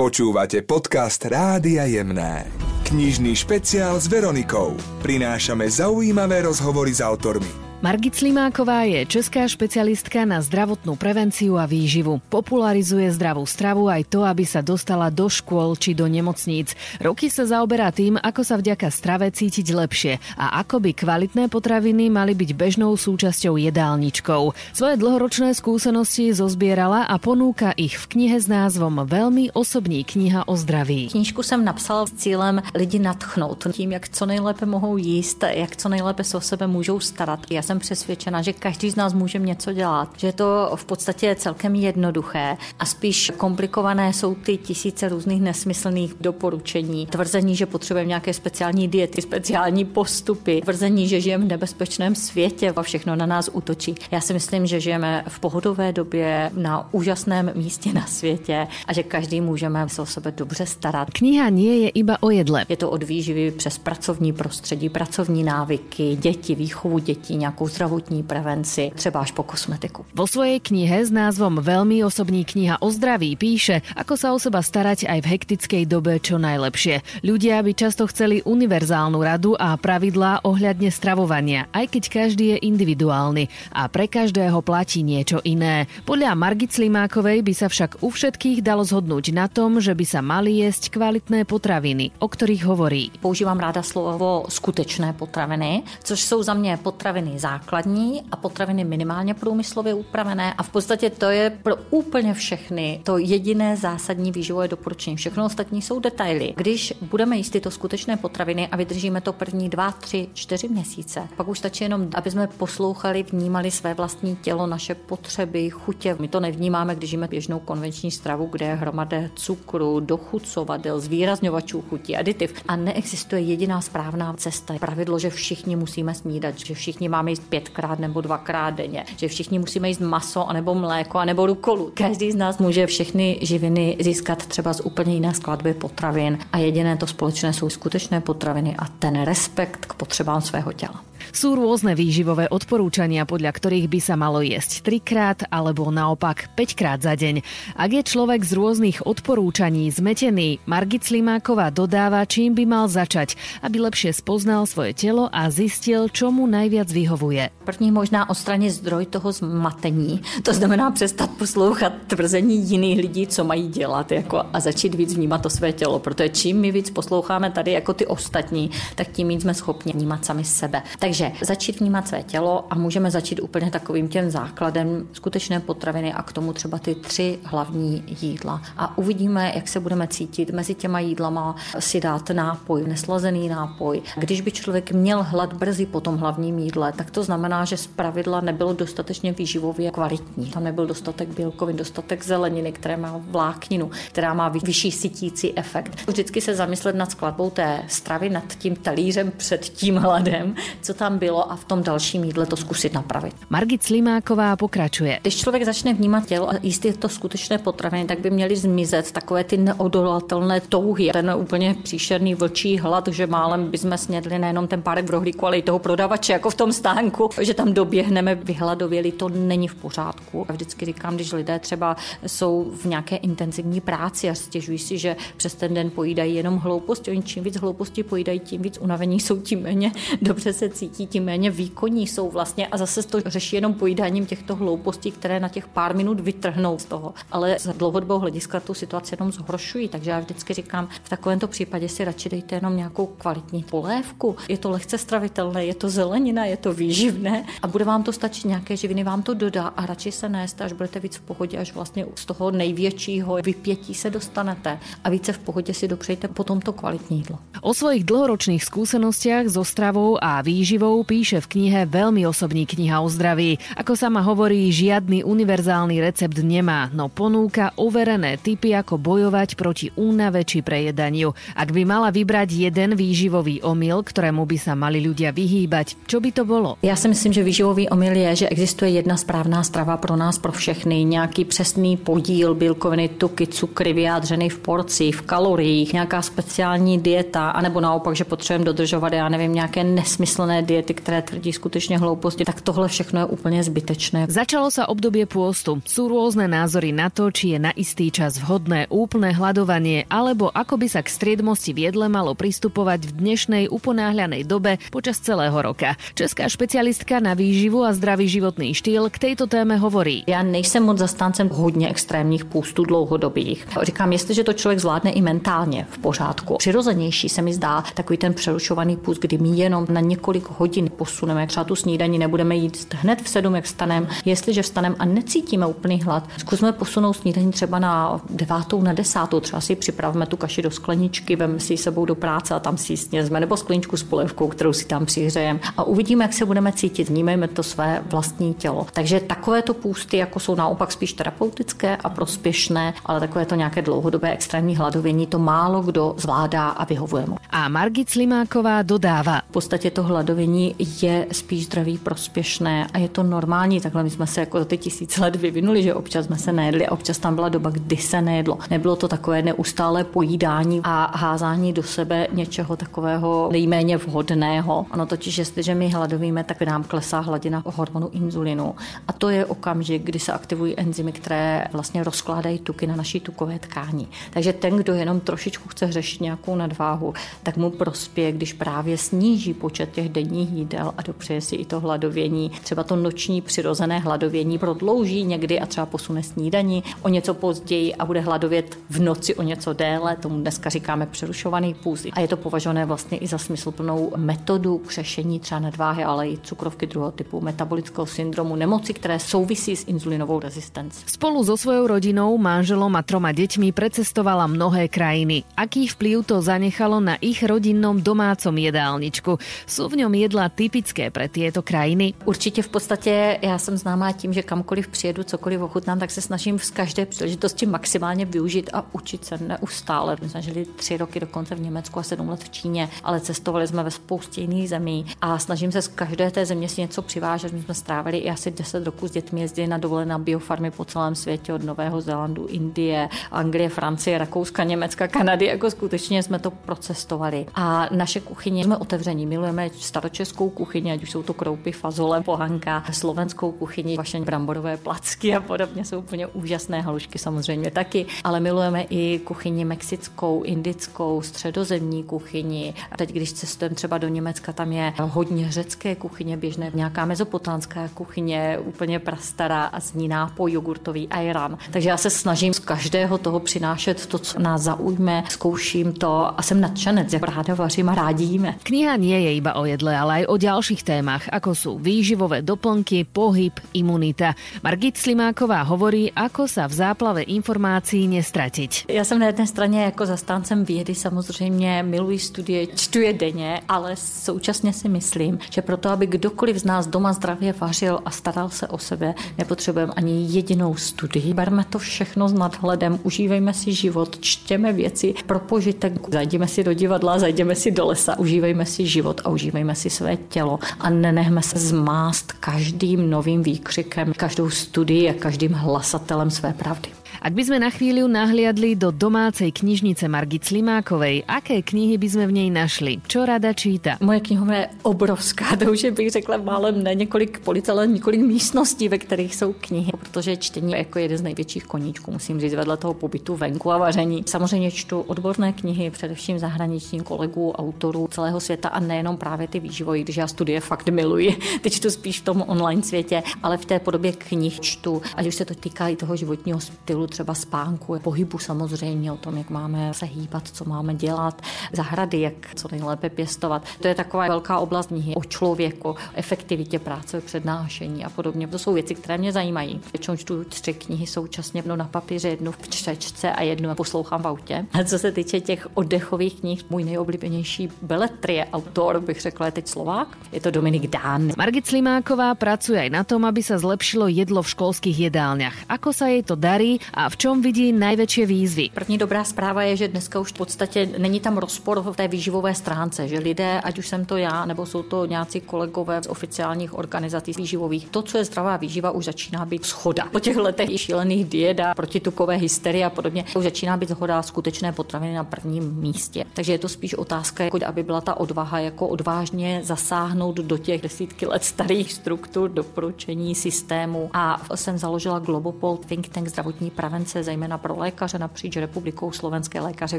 Počúvate podcast Rádia Jemné. Knižný špeciál s Veronikou. Prinášame zaujímavé rozhovory s autormi Margit Slimáková je česká špecialistka na zdravotnú prevenciu a výživu. Popularizuje zdravú stravu aj to, aby sa dostala do škôl či do nemocníc. Roky sa zaoberá tým, ako sa vďaka strave cítiť lepšie a ako by kvalitné potraviny mali byť bežnou súčasťou jedálničkou. Svoje dlhoročné skúsenosti zozbierala a ponúka ich v knihe s názvom Veľmi osobní kniha o zdraví. Knížku jsem napsala s cílem lidi natchnout tím, jak co nejlépe mohou jíst, jak co nejlépe se o sebe můžou starat. Já jsem přesvědčena, že každý z nás může něco dělat, že je to v podstatě celkem jednoduché a spíš komplikované jsou ty tisíce různých nesmyslných doporučení, tvrzení, že potřebujeme nějaké speciální diety, speciální postupy, tvrzení, že žijeme v nebezpečném světě a všechno na nás útočí. Já si myslím, že žijeme v pohodové době na úžasném místě na světě a že každý můžeme se o sebe dobře starat. Kniha nie je iba o jedle. Je to od výživy přes pracovní prostředí, pracovní návyky, děti, výchovu dětí, nějakou nějakou zdravotní prevenci, třeba až po kosmetiku. Vo svojej knihe s názvom Veľmi osobní kniha o zdraví píše, ako sa o seba starať aj v hektickej dobe čo najlepšie. Ľudia by často chceli univerzálnu radu a pravidlá ohľadne stravovania, aj keď každý je individuálny a pre každého platí niečo iné. Podľa Margit Slimákovej by sa však u všetkých dalo zhodnúť na tom, že by sa mali jesť kvalitné potraviny, o ktorých hovorí. Používám ráda slovo skutečné potraviny, což jsou za mě potraviny za základní a potraviny minimálně průmyslově upravené a v podstatě to je pro úplně všechny to jediné zásadní výživové doporučení. Všechno ostatní jsou detaily. Když budeme jíst tyto skutečné potraviny a vydržíme to první dva, tři, čtyři měsíce, pak už stačí jenom, aby jsme poslouchali, vnímali své vlastní tělo, naše potřeby, chutě. My to nevnímáme, když jíme běžnou konvenční stravu, kde je hromada cukru, dochucovadel, zvýrazňovačů chutí, aditiv. A neexistuje jediná správná cesta. Pravidlo, že všichni musíme snídat, že všichni máme jíst pětkrát nebo dvakrát denně, že všichni musíme jíst maso, anebo mléko, anebo rukolu. Každý z nás může všechny živiny získat třeba z úplně jiné skladby potravin a jediné to společné jsou skutečné potraviny a ten respekt k potřebám svého těla. Sú rôzne výživové odporúčania, podľa ktorých by sa malo jesť trikrát alebo naopak 5 krát za deň. Ak je človek z rôznych odporúčaní zmetený, Margit Slimáková dodáva, čím by mal začať, aby lepšie spoznal svoje telo a zistil, čo mu najviac vyhovuje. První možná odstranit zdroj toho zmatení. To znamená přestat poslouchat tvrzení jiných lidí, co mají dělat jako, a začít víc vnímat to své tělo, protože čím my víc posloucháme tady jako ty ostatní, tak tím víc jsme schopni vnímat sami sebe. Takže takže začít vnímat své tělo a můžeme začít úplně takovým těm základem skutečné potraviny a k tomu třeba ty tři hlavní jídla. A uvidíme, jak se budeme cítit mezi těma jídlama, si dát nápoj, neslazený nápoj. Když by člověk měl hlad brzy po tom hlavním jídle, tak to znamená, že z pravidla nebylo dostatečně výživově kvalitní. Tam nebyl dostatek bílkovin, dostatek zeleniny, které má vlákninu, která má vyšší sytící efekt. Vždycky se zamyslet nad skladbou té stravy, nad tím talířem před tím hladem, co tam bylo a v tom dalším jídle to zkusit napravit. Margit Slimáková pokračuje. Když člověk začne vnímat tělo a jíst to skutečné potraviny, tak by měly zmizet takové ty neodolatelné touhy. Ten úplně příšerný vlčí hlad, že málem bychom snědli nejenom ten párek v rohlíku, ale i toho prodavače, jako v tom stánku, že tam doběhneme vyhladověli, to není v pořádku. A vždycky říkám, když lidé třeba jsou v nějaké intenzivní práci a stěžují si, že přes ten den pojídají jenom hlouposti, oni čím víc hlouposti pojídají, tím víc unavení jsou, tím méně dobře se cítí dětí, tím méně výkonní jsou vlastně a zase to řeší jenom pojídáním těchto hloupostí, které na těch pár minut vytrhnou z toho. Ale z dlouhodobého hlediska tu situaci jenom zhoršují. Takže já vždycky říkám, v takovémto případě si radši dejte jenom nějakou kvalitní polévku. Je to lehce stravitelné, je to zelenina, je to výživné a bude vám to stačit, nějaké živiny vám to dodá a radši se nést, až budete víc v pohodě, až vlastně z toho největšího vypětí se dostanete a více v pohodě si dopřejte potom to kvalitní jídlo. O svojich dlhoročných skúsenostiach so stravou a výživou píše v knihe veľmi osobní kniha o zdraví. Ako sama hovorí, žiadny univerzálny recept nemá, no ponúka overené typy, ako bojovať proti únave či prejedaniu. Ak by mala vybrať jeden výživový omyl, ktorému by sa mali ľudia vyhýbať, čo by to bolo? Já si myslím, že výživový omyl je, že existuje jedna správná strava pro nás, pro všechny. Nějaký přesný podíl bílkoviny, tuky, cukry vyjádřený v porcích, v kaloriích, nějaká speciální dieta, anebo naopak, že potřebujeme dodržovat, já nevím, nějaké nesmyslné diety, které tvrdí skutečně hlouposti, tak tohle všechno je úplně zbytečné. Začalo sa obdobie pôstu. Sú rôzne názory na to, či je na istý čas vhodné úplné hľadovanie, alebo ako by sa k striedmosti v jedle malo pristupovať v dnešnej uponáhľanej dobe počas celého roka. Česká špecialistka na výživu a zdravý životný štýl k tejto téme hovorí. Já nejsem moc zastáncem hodně extrémních půstů dlouhodobých. Říkám, jestliže to člověk zvládne i mentálně v pořádku. Přirozenější se mi zdá takový ten přerušovaný půst, kdy my jenom na několik hodin posuneme třeba tu snídaní, nebudeme jít hned v sedm, jak stanem. Jestliže vstanem a necítíme úplný hlad, zkusme posunout snídaní třeba na devátou, na desátou, třeba si připravíme tu kaši do skleničky, vem si sebou do práce a tam si snězme, nebo skleničku s polévkou, kterou si tam přihřejeme a uvidíme, jak se budeme cítit. Vnímejme to své vlastní tělo. Takže takovéto půsty jako jsou naopak spíš terapeutické a prospěšné, ale takové to nějaké dlouhodobé extrémní hladovění to málo kdo zvládá a vyhovuje mu. A Margit Slimáková dodává. V podstatě to hladovění je spíš zdraví prospěšné a je to normální. Takhle my jsme se jako za ty tisíce let vyvinuli, že občas jsme se nejedli a občas tam byla doba, kdy se nejedlo. Nebylo to takové neustálé pojídání a házání do sebe něčeho takového nejméně vhodného. Ono totiž, jestliže my hladovíme, tak nám klesá hladina hormonu inzulinu. A to je okamžik, kdy se aktivují enzymy, které vlastně rozkládají tuky na naší tukové tkání. Takže ten, kdo jenom trošičku chce řešit nějakou nadváhu, tak mu prospěje, když právě sníží počet těch denních jídel a dopřeje si i to hladovění. Třeba to noční přirozené hladovění prodlouží někdy a třeba posune snídaní o něco později a bude hladovět v noci o něco déle. Tomu dneska říkáme přerušovaný půst. A je to považované vlastně i za smysluplnou metodu k řešení třeba nadváhy, ale i cukrovky druhého typu, metabolického syndromu, nemoci, které souvisí s inzulinovou rezistencí. Spolu so svojou rodinou, manželom a troma deťmi precestovala mnohé krajiny. Aký vplyv to zanechalo na ich rodinnom domácom jedálničku? Sú v ňom jedla typické pre tieto krajiny? Určitě v podstatě já jsem známá tím, že kamkoliv přijedu, cokoliv ochutnám, tak se snažím z každé příležitosti maximálně využít a učit se neustále. My jsme žili tři roky dokonce v Německu a sedm let v Číně, ale cestovali jsme ve spoustě jiných zemí a snažím se z každé té země si něco přivážet. My jsme strávili i asi 10 roků s dětmi, jezdili na dovolené na biofarmy po celém světě, od Nového Zélandu, Indie, Anglie, Francie, Rakouska, Německa, Kanady, jako skutečně jsme to procestovali. A naše kuchyně jsme otevření, milujeme staročeskou kuchyni, ať už jsou to kroupy, fazole, pohanka, slovenskou kuchyni, vaše bramborové placky a podobně jsou úplně úžasné halušky samozřejmě taky, ale milujeme i kuchyni mexickou, indickou, středozemní kuchyni. A teď, když cestujeme třeba do Německa, tam je hodně řecké kuchyně běžné, nějaká mezopotánská kuchyně, úplně prastará a zní nápoj jogurtový ajran. Takže já se snažím z každého toho přinášet to, co nás zaujme, zkouším to a jsem nadšenec, jak ráda vařím a rádi jíme. Kniha nie je iba o jedle, ale aj o ďalších témach, ako sú výživové doplnky, pohyb, imunita. Margit Slimáková hovorí, ako sa v záplave informácií nestratiť. Já jsem na jedné straně jako zastáncem vědy samozřejmě miluji studie, čtu je denně, ale současně si myslím, že proto, aby kdokoliv z nás doma zdravě vařil a staral se o sebe, nepotřebujeme ani jedinou studii. Berme to všechno s nadhledem, užívejme si život, čtěme věci pro požitek, zajdeme si do divadla, zajdeme si do lesa, užívejme si život a užívejme si své tělo a nenechme se zmást každým novým výkřikem, každou studii a každým hlasatelem své pravdy. Ak by sme na chvíľu nahliadli do domácej knižnice Margit Slimákovej, aké knihy by sme v nej našli? Čo rada číta? Moje knihovna je obrovská, to už je, bych řekla málem ne několik polic, ale několik místností, ve kterých jsou knihy, protože čtení je jako jeden z největších koníčků, musím říct, vedle toho pobytu venku a vaření. Samozřejmě čtu odborné knihy, především zahraničních kolegů, autorů celého světa a nejenom právě ty výživové, když já studie fakt miluji. Teď čtu spíš v tom online světě, ale v té podobě knih čtu, ať už se to týká i toho životního stylu, třeba spánku, pohybu samozřejmě, o tom, jak máme se hýbat, co máme dělat, zahrady, jak co nejlépe pěstovat. To je taková velká oblast knihy o člověku, efektivitě práce, přednášení a podobně. To jsou věci, které mě zajímají. Většinou čtu tři knihy současně, jednu na papíře, jednu v čtečce a jednu poslouchám v autě. A co se týče těch oddechových knih, můj nejoblíbenější beletrie autor, bych řekla, je teď Slovák. Je to Dominik Dán. Margit Slimáková pracuje aj na tom, aby sa zlepšilo jedlo v školských jedálniach. Ako sa jej to darí a v čom vidí najväčšie výzvy. První dobrá zpráva je, že dneska už v podstatě není tam rozpor v té výživové stránce, že lidé, ať už jsem to já, nebo jsou to nějací kolegové z oficiálních organizací výživových, to, co je zdravá výživa, už začíná být schoda. Po těch letech šílených diet a protitukové hysterie a podobně, už začíná být schoda skutečné potraviny na prvním místě. Takže je to spíš otázka, jako aby byla ta odvaha jako odvážně zasáhnout do těch desítky let starých struktur, doporučení systému. A jsem založila Globopol Think Tank zdravotní prevence, zejména pro lékaře napříč republikou. Slovenské lékaře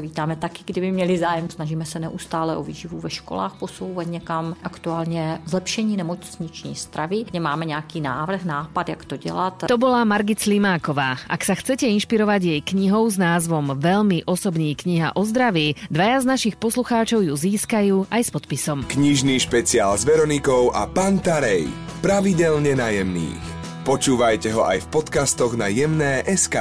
vítáme taky, kdyby měli zájem. Snažíme se neustále o výživu ve školách posouvat někam. Aktuálně zlepšení nemocniční stravy. Máme nějaký návrh, nápad, jak to dělat. To bola Margit Slimáková. Ak sa chcete inšpirovať jej knihou s názvom Veľmi osobní kniha o zdraví, dvaja z našich poslucháčov ju získajú aj s podpisom. Knižný špeciál s Veronikou a Pantarej. Pravidelne najemných. Počúvajte ho aj v podcastoch na jemné.sk.